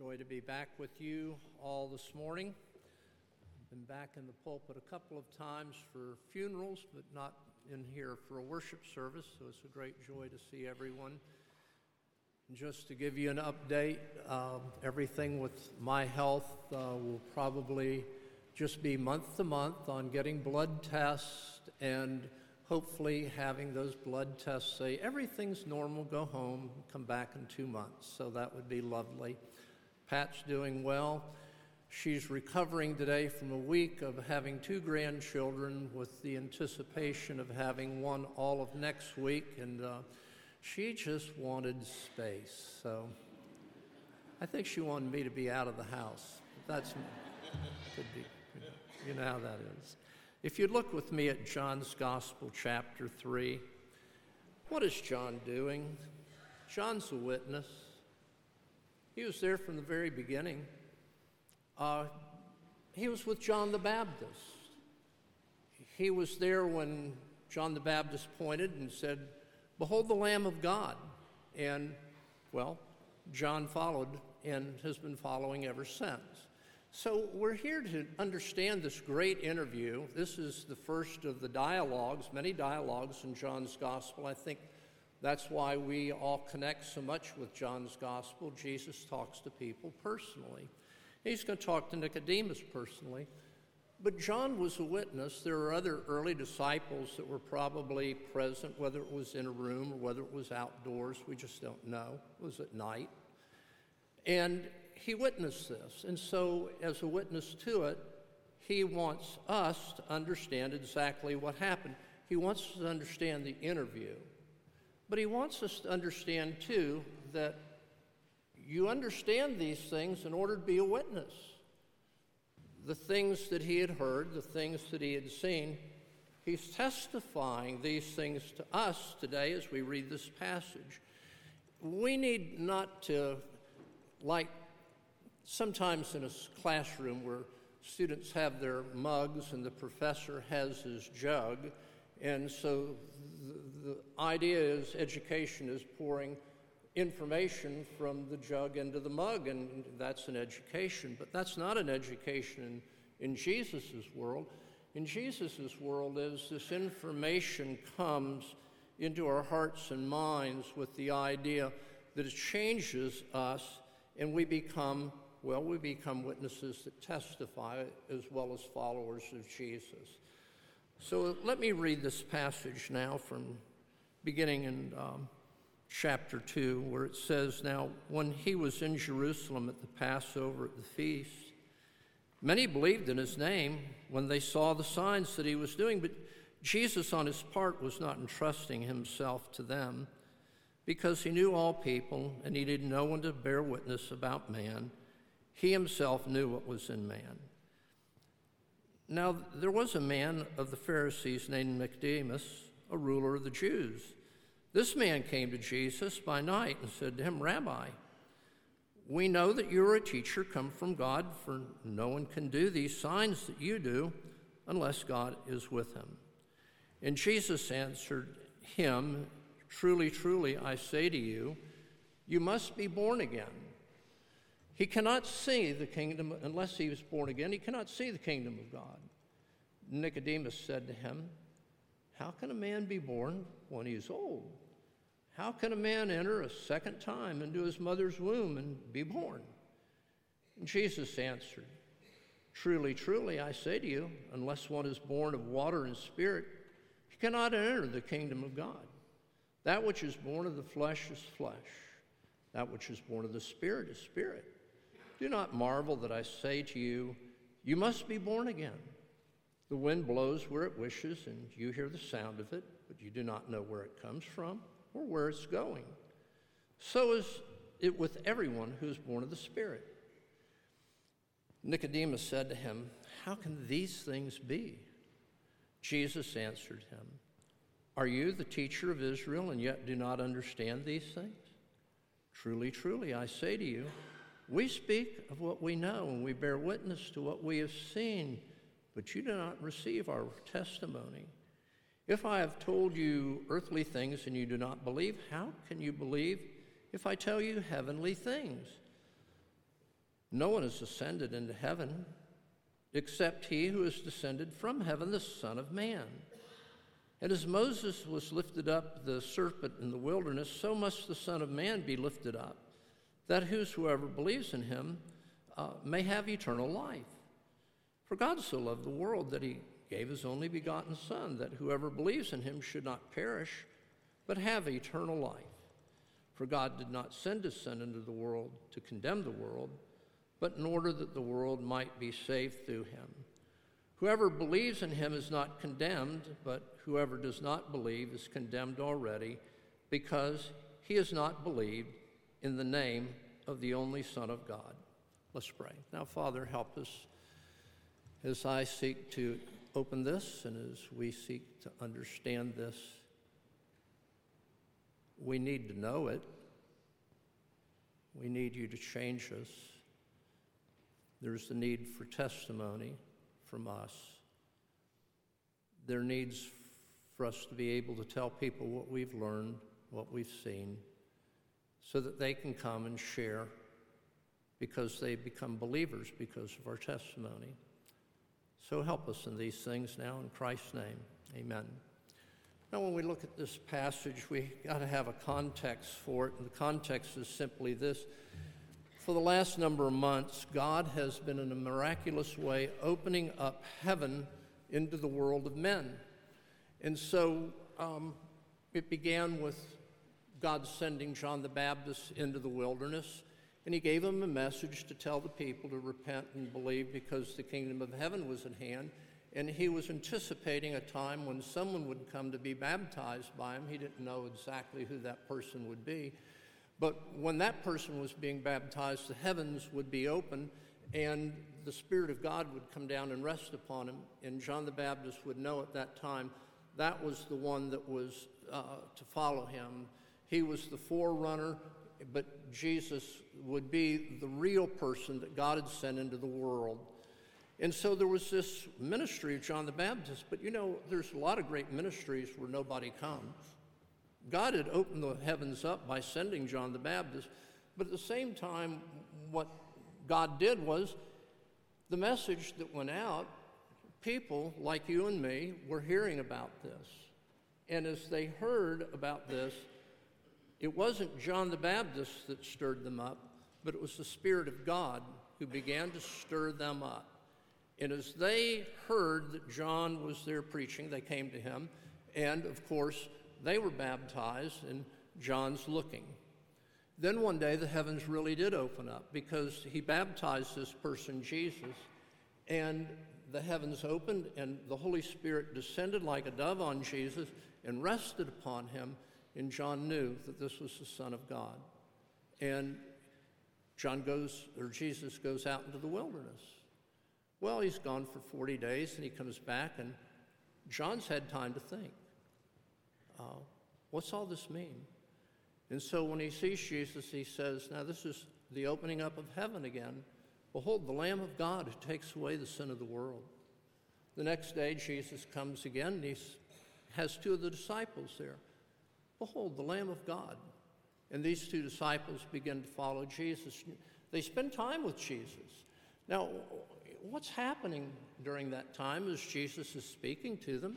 Joy to be back with you all this morning. I've Been back in the pulpit a couple of times for funerals, but not in here for a worship service, so it's a great joy to see everyone. Just to give you an update, uh, everything with my health uh, will probably just be month to month on getting blood tests and hopefully having those blood tests say everything's normal, go home, come back in two months. So that would be lovely. Pat's doing well. She's recovering today from a week of having two grandchildren with the anticipation of having one all of next week, and uh, she just wanted space. So I think she wanted me to be out of the house. That's could be, you know how that is. If you look with me at John's Gospel, chapter 3, what is John doing? John's a witness. He was there from the very beginning. Uh, he was with John the Baptist. He was there when John the Baptist pointed and said, Behold the Lamb of God. And, well, John followed and has been following ever since. So, we're here to understand this great interview. This is the first of the dialogues, many dialogues in John's Gospel. I think that's why we all connect so much with John's gospel. Jesus talks to people personally. He's going to talk to Nicodemus personally. But John was a witness. There are other early disciples that were probably present, whether it was in a room or whether it was outdoors. We just don't know. It was at night. And he witnessed this. And so, as a witness to it, he wants us to understand exactly what happened. He wants us to understand the interview. But he wants us to understand, too, that you understand these things in order to be a witness. The things that he had heard, the things that he had seen, he's testifying these things to us today as we read this passage. We need not to, like sometimes in a classroom where students have their mugs and the professor has his jug, and so the idea is education is pouring information from the jug into the mug, and that's an education. But that's not an education in, in Jesus' world. In Jesus' world, as this information comes into our hearts and minds with the idea that it changes us and we become, well, we become witnesses that testify as well as followers of Jesus. So let me read this passage now from beginning in um, chapter 2, where it says, Now, when he was in Jerusalem at the Passover at the feast, many believed in his name when they saw the signs that he was doing, but Jesus, on his part, was not entrusting himself to them because he knew all people and needed no one to bear witness about man. He himself knew what was in man. Now, there was a man of the Pharisees named Nicodemus a ruler of the Jews. This man came to Jesus by night and said to him, Rabbi, we know that you are a teacher come from God, for no one can do these signs that you do unless God is with him. And Jesus answered him, Truly, truly, I say to you, you must be born again. He cannot see the kingdom unless he was born again. He cannot see the kingdom of God. Nicodemus said to him, how can a man be born when he is old? How can a man enter a second time into his mother's womb and be born? And Jesus answered, Truly, truly, I say to you, unless one is born of water and spirit, he cannot enter the kingdom of God. That which is born of the flesh is flesh, that which is born of the spirit is spirit. Do not marvel that I say to you, You must be born again. The wind blows where it wishes, and you hear the sound of it, but you do not know where it comes from or where it's going. So is it with everyone who is born of the Spirit. Nicodemus said to him, How can these things be? Jesus answered him, Are you the teacher of Israel and yet do not understand these things? Truly, truly, I say to you, we speak of what we know and we bear witness to what we have seen but you do not receive our testimony. If I have told you earthly things and you do not believe, how can you believe if I tell you heavenly things? No one has ascended into heaven except he who is descended from heaven, the Son of Man. And as Moses was lifted up the serpent in the wilderness, so must the Son of Man be lifted up, that whosoever believes in him uh, may have eternal life. For God so loved the world that he gave his only begotten Son, that whoever believes in him should not perish, but have eternal life. For God did not send his Son into the world to condemn the world, but in order that the world might be saved through him. Whoever believes in him is not condemned, but whoever does not believe is condemned already, because he has not believed in the name of the only Son of God. Let's pray. Now, Father, help us as I seek to open this and as we seek to understand this. We need to know it. We need you to change us. There's the need for testimony from us. There needs for us to be able to tell people what we've learned, what we've seen, so that they can come and share because they become believers because of our testimony. So help us in these things now in Christ's name. Amen. Now, when we look at this passage, we got to have a context for it, and the context is simply this. For the last number of months, God has been in a miraculous way opening up heaven into the world of men. And so um, it began with God sending John the Baptist into the wilderness. And he gave him a message to tell the people to repent and believe because the kingdom of heaven was at hand. And he was anticipating a time when someone would come to be baptized by him. He didn't know exactly who that person would be. But when that person was being baptized, the heavens would be open and the Spirit of God would come down and rest upon him. And John the Baptist would know at that time that was the one that was uh, to follow him. He was the forerunner but Jesus would be the real person that God had sent into the world. And so there was this ministry of John the Baptist, but you know, there's a lot of great ministries where nobody comes. God had opened the heavens up by sending John the Baptist, but at the same time, what God did was the message that went out, people like you and me were hearing about this. And as they heard about this, it wasn't John the Baptist that stirred them up, but it was the Spirit of God who began to stir them up. And as they heard that John was there preaching, they came to him. And of course, they were baptized, and John's looking. Then one day, the heavens really did open up because he baptized this person, Jesus, and the heavens opened, and the Holy Spirit descended like a dove on Jesus and rested upon him and John knew that this was the Son of God. And John goes, or Jesus goes out into the wilderness. Well, he's gone for 40 days and he comes back, and John's had time to think. Uh, what's all this mean? And so when he sees Jesus, he says, Now this is the opening up of heaven again. Behold, the Lamb of God who takes away the sin of the world. The next day, Jesus comes again and he has two of the disciples there. Behold, the Lamb of God. And these two disciples begin to follow Jesus. They spend time with Jesus. Now, what's happening during that time is Jesus is speaking to them,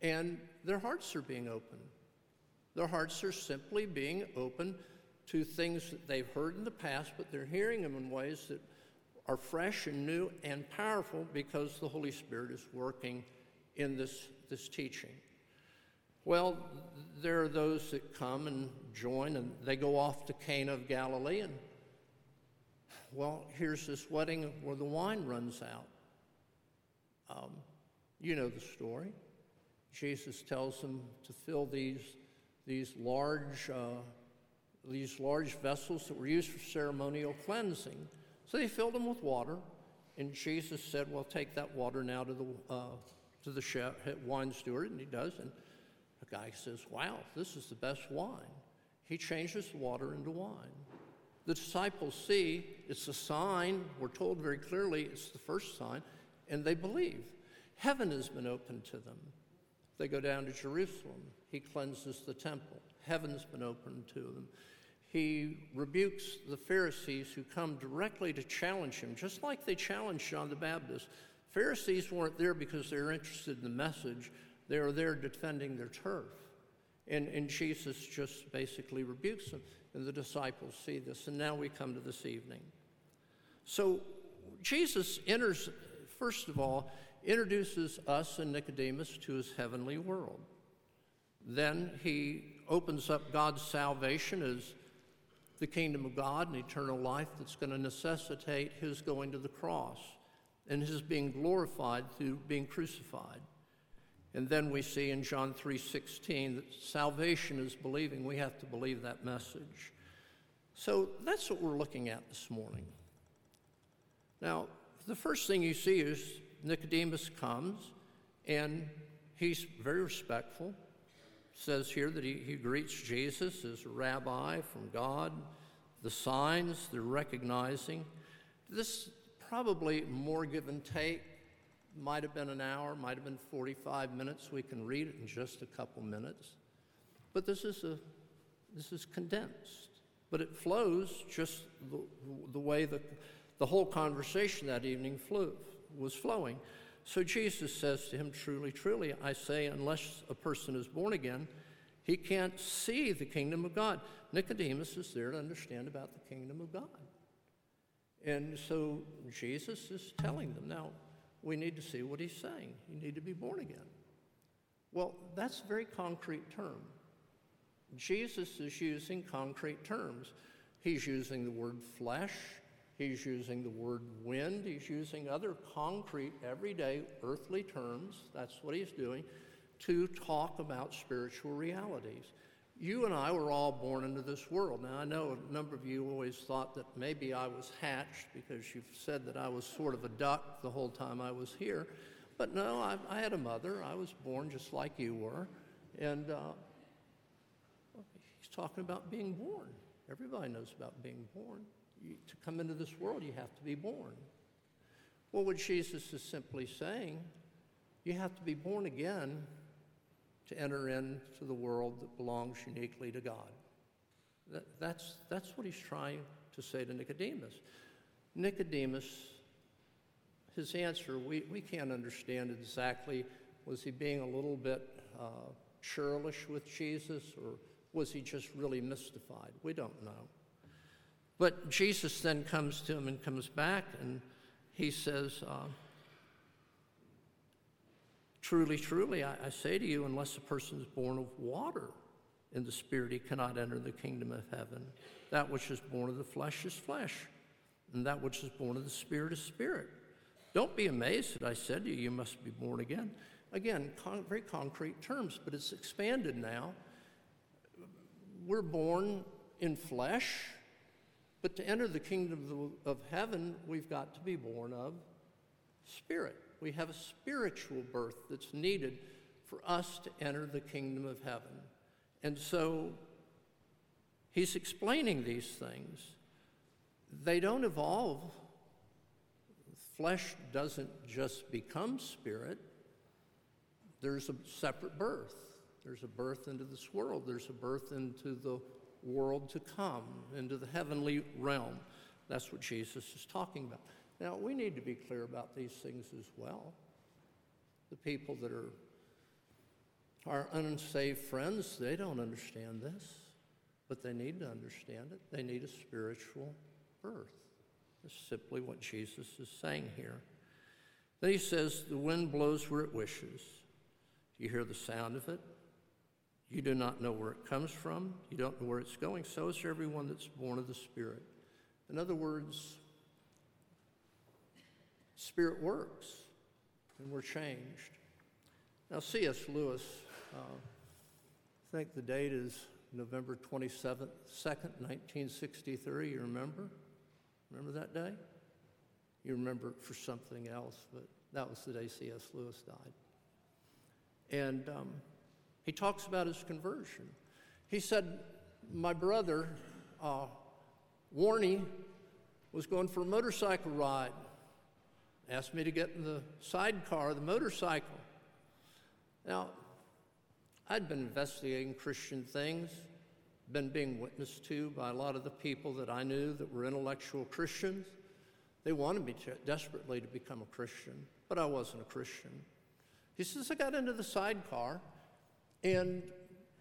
and their hearts are being opened. Their hearts are simply being open to things that they've heard in the past, but they're hearing them in ways that are fresh and new and powerful because the Holy Spirit is working in this, this teaching. Well, there are those that come and join, and they go off to Cana of Galilee, and well, here's this wedding where the wine runs out. Um, you know the story. Jesus tells them to fill these, these, large, uh, these large vessels that were used for ceremonial cleansing. So they filled them with water, and Jesus said, Well, take that water now to the, uh, to the chef, wine steward, and he does. And the guy says, Wow, this is the best wine. He changes water into wine. The disciples see it's a sign, we're told very clearly it's the first sign, and they believe. Heaven has been opened to them. They go down to Jerusalem. He cleanses the temple. Heaven's been opened to them. he rebukes the Pharisees who come directly to challenge him, just like they challenged John the Baptist. Pharisees weren't there because they were interested in the message, they were there defending their turf. And, and Jesus just basically rebukes them, and the disciples see this. And now we come to this evening. So Jesus enters, first of all, introduces us and Nicodemus to his heavenly world. Then he opens up God's salvation as the kingdom of God and eternal life that's going to necessitate his going to the cross and his being glorified through being crucified. And then we see in John 3:16 that salvation is believing. We have to believe that message. So that's what we're looking at this morning. Now, the first thing you see is Nicodemus comes and he's very respectful says here that he, he greets Jesus as rabbi from God. The signs they're recognizing. This probably more give and take. Might have been an hour, might have been 45 minutes. We can read it in just a couple minutes. But this is, a, this is condensed. But it flows just the, the way the, the whole conversation that evening flew, was flowing. So Jesus says to him, Truly, truly, I say, unless a person is born again, he can't see the kingdom of God. Nicodemus is there to understand about the kingdom of God. And so Jesus is telling them, now, we need to see what he's saying. You need to be born again. Well, that's a very concrete term. Jesus is using concrete terms. He's using the word flesh, He's using the word wind. He's using other concrete, everyday, earthly terms. That's what he's doing to talk about spiritual realities. You and I were all born into this world. Now, I know a number of you always thought that maybe I was hatched because you've said that I was sort of a duck the whole time I was here. But no, I, I had a mother. I was born just like you were. And uh, he's talking about being born. Everybody knows about being born you, to come into this world, you have to be born. Well, what Jesus is simply saying, you have to be born again to enter into the world that belongs uniquely to God. That, that's, that's what he's trying to say to Nicodemus. Nicodemus, his answer, we, we can't understand exactly. Was he being a little bit uh, churlish with Jesus, or was he just really mystified? We don't know. But Jesus then comes to him and comes back and he says, uh, Truly, truly, I, I say to you, unless a person is born of water and the Spirit, he cannot enter the kingdom of heaven. That which is born of the flesh is flesh, and that which is born of the Spirit is spirit. Don't be amazed that I said to you, you must be born again. Again, con- very concrete terms, but it's expanded now. We're born in flesh but to enter the kingdom of heaven, we've got to be born of spirit. We have a spiritual birth that's needed for us to enter the kingdom of heaven. And so he's explaining these things. They don't evolve. Flesh doesn't just become spirit, there's a separate birth. There's a birth into this world, there's a birth into the world to come, into the heavenly realm. That's what Jesus is talking about. Now, we need to be clear about these things as well. The people that are our unsaved friends, they don't understand this, but they need to understand it. They need a spiritual birth. That's simply what Jesus is saying here. Then he says, The wind blows where it wishes. You hear the sound of it? You do not know where it comes from. You don't know where it's going. So is everyone that's born of the Spirit. In other words, Spirit works, and we're changed. Now, C.S. Lewis, uh, I think the date is November 27th, 2nd, 1963. You remember? Remember that day? You remember it for something else, but that was the day C.S. Lewis died. And um, he talks about his conversion. He said, My brother, uh, Warnie, was going for a motorcycle ride. Asked me to get in the sidecar the motorcycle. Now, I'd been investigating Christian things, been being witnessed to by a lot of the people that I knew that were intellectual Christians. They wanted me to, desperately to become a Christian, but I wasn't a Christian. He says, I got into the sidecar and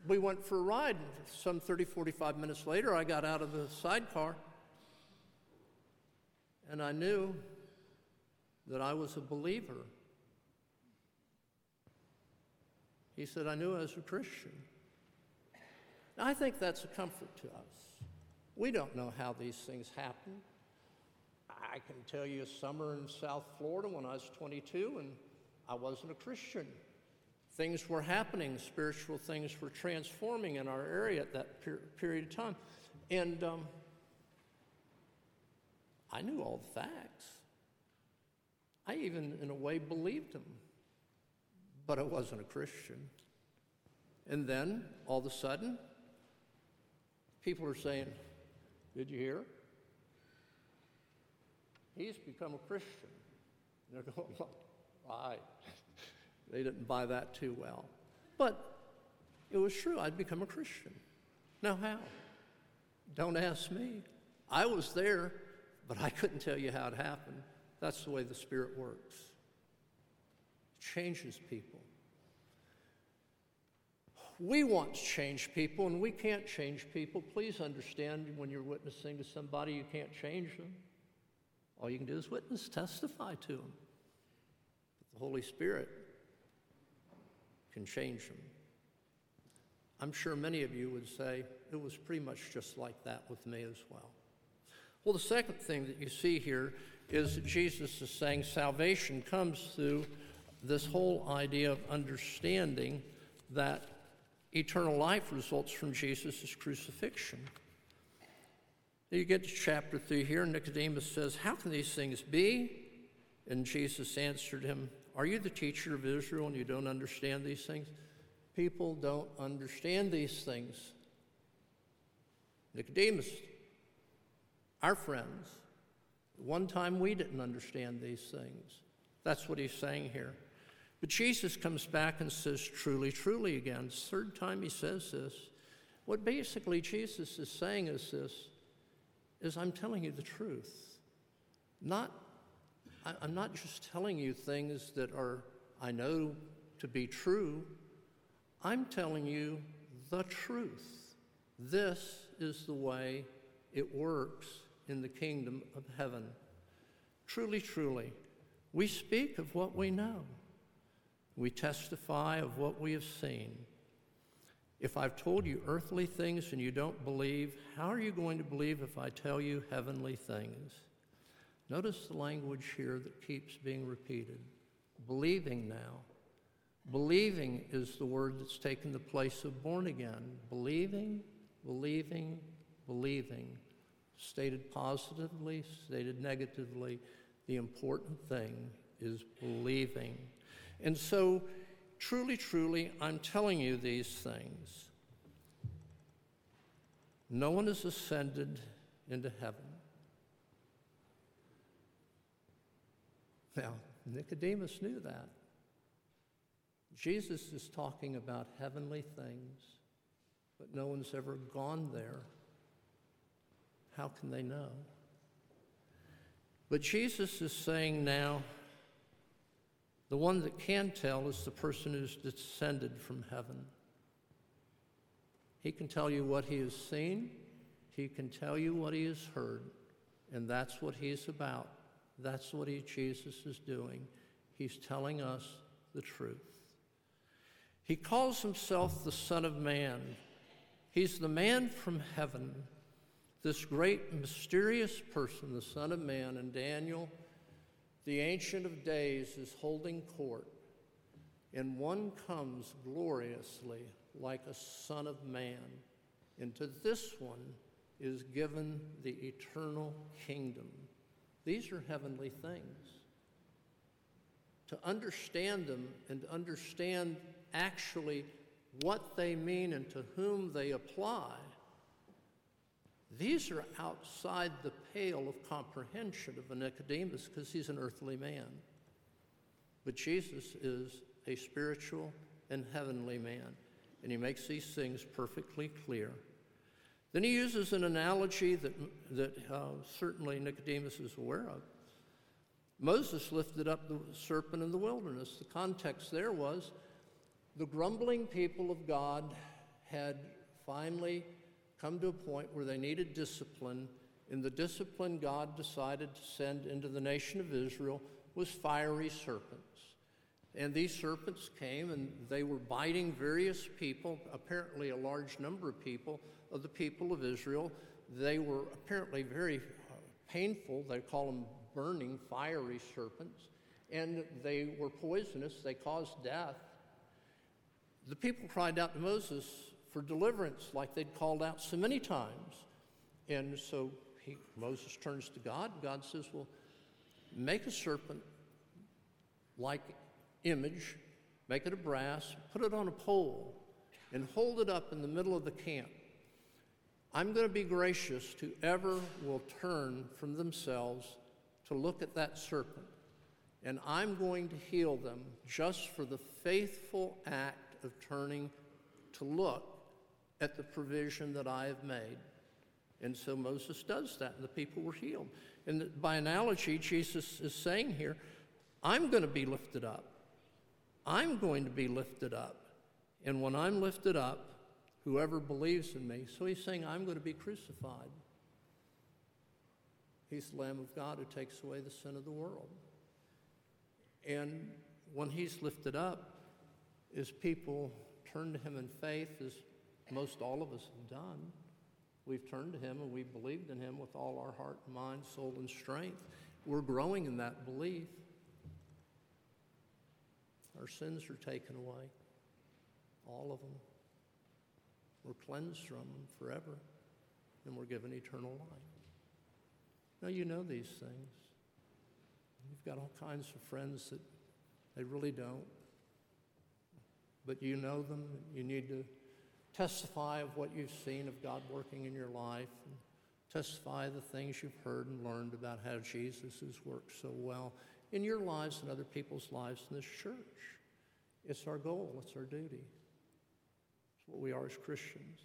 we went for a ride. Some 30, 45 minutes later, I got out of the sidecar and I knew that I was a believer. He said, I knew I was a Christian. I think that's a comfort to us. We don't know how these things happen. I can tell you a summer in South Florida when I was 22 and I wasn't a Christian. Things were happening, spiritual things were transforming in our area at that per- period of time. And um, I knew all the facts. I even, in a way, believed him, But I wasn't a Christian. And then, all of a sudden, People are saying, Did you hear? He's become a Christian. They're going, Right. they didn't buy that too well. But it was true. I'd become a Christian. Now, how? Don't ask me. I was there, but I couldn't tell you how it happened. That's the way the Spirit works. It changes people. We want to change people, and we can't change people. Please understand when you're witnessing to somebody, you can't change them. All you can do is witness, testify to them. But the Holy Spirit can change them. I'm sure many of you would say it was pretty much just like that with me as well. Well, the second thing that you see here is that Jesus is saying salvation comes through this whole idea of understanding that eternal life results from Jesus' crucifixion. You get to chapter 3 here, Nicodemus says, How can these things be? And Jesus answered him, Are you the teacher of Israel and you don't understand these things? People don't understand these things. Nicodemus, our friends, one time we didn't understand these things. That's what he's saying here. But Jesus comes back and says, truly, truly again. Third time he says this. What basically Jesus is saying is this is I'm telling you the truth. Not I'm not just telling you things that are I know to be true. I'm telling you the truth. This is the way it works in the kingdom of heaven. Truly, truly, we speak of what we know. We testify of what we have seen. If I've told you earthly things and you don't believe, how are you going to believe if I tell you heavenly things? Notice the language here that keeps being repeated. Believing now. Believing is the word that's taken the place of born again. Believing, believing, believing. Stated positively, stated negatively, the important thing is believing. And so, truly, truly, I'm telling you these things. No one has ascended into heaven. Now, Nicodemus knew that. Jesus is talking about heavenly things, but no one's ever gone there. How can they know? But Jesus is saying now, the one that can tell is the person who's descended from heaven. He can tell you what he has seen, he can tell you what he has heard, and that's what he's about. That's what he, Jesus is doing. He's telling us the truth. He calls himself the Son of Man. He's the man from heaven, this great mysterious person, the Son of Man. And Daniel the Ancient of Days is holding court, and one comes gloriously like a Son of Man. And to this one is given the eternal kingdom. These are heavenly things. To understand them and understand actually what they mean and to whom they apply these are outside the pale of comprehension of a Nicodemus because he's an earthly man. But Jesus is a spiritual and heavenly man, and he makes these things perfectly clear. Then he uses an analogy that, that uh, certainly Nicodemus is aware of. Moses lifted up the serpent in the wilderness. The context there was the grumbling people of God had finally come to a point where they needed discipline, and the discipline God decided to send into the nation of Israel was fiery serpents. And these serpents came and they were biting various people, apparently a large number of people, of the people of Israel. They were apparently very uh, painful. They call them burning, fiery serpents. And they were poisonous. They caused death. The people cried out to Moses for deliverance, like they'd called out so many times. And so he, Moses turns to God. God says, Well, make a serpent like image, make it of brass, put it on a pole, and hold it up in the middle of the camp. I'm going to be gracious to ever will turn from themselves to look at that serpent. And I'm going to heal them just for the faithful act of turning to look at the provision that I have made. And so Moses does that, and the people were healed. And by analogy, Jesus is saying here, I'm going to be lifted up. I'm going to be lifted up. And when I'm lifted up, whoever believes in me, so he's saying, I'm going to be crucified. He's the Lamb of God who takes away the sin of the world. And when he's lifted up, as people turn to him in faith, as most all of us have done, we've turned to him and we've believed in him with all our heart, mind, soul, and strength. We're growing in that belief. Our sins are taken away, all of them. We're cleansed from them forever, and we're given eternal life. Now, you know these things. You've got all kinds of friends that they really don't. But you know them. You need to testify of what you've seen of God working in your life. And testify the things you've heard and learned about how Jesus has worked so well in your lives and other people's lives in this church. It's our goal, it's our duty. It's what we are as Christians.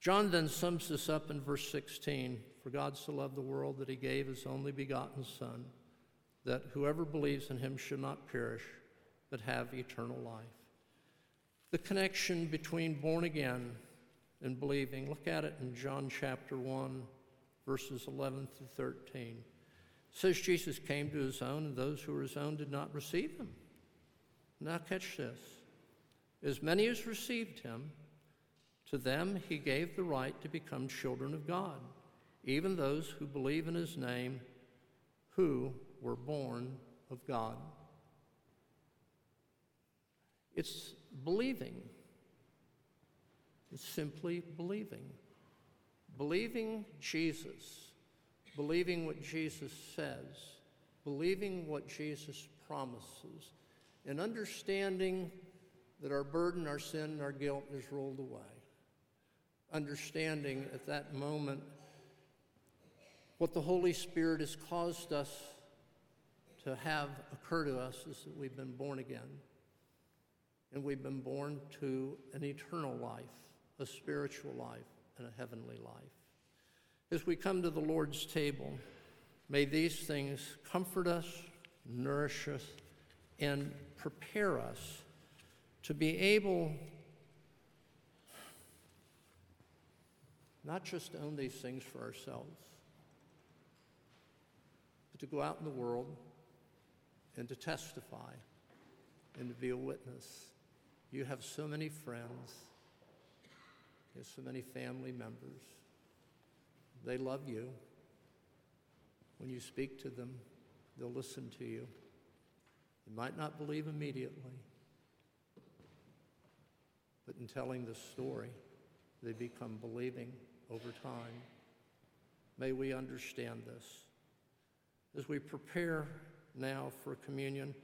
John then sums this up in verse 16 For God so loved the world that he gave his only begotten Son, that whoever believes in him should not perish, but have eternal life. The connection between born again and believing, look at it in John chapter 1, verses 11 through 13. It says Jesus came to his own, and those who were his own did not receive him. Now, catch this. As many as received him, to them he gave the right to become children of God, even those who believe in his name, who were born of God. It's believing. It's simply believing. Believing Jesus, believing what Jesus says, believing what Jesus promises and understanding that our burden, our sin, our guilt is rolled away. Understanding at that moment what the Holy Spirit has caused us to have occur to us is that we've been born again. And we've been born to an eternal life, a spiritual life, and a heavenly life. As we come to the Lord's table, may these things comfort us, nourish us, and prepare us to be able not just to own these things for ourselves, but to go out in the world and to testify and to be a witness. You have so many friends, you have so many family members. They love you. When you speak to them, they'll listen to you. They might not believe immediately, but in telling the story, they become believing over time. May we understand this. As we prepare now for communion,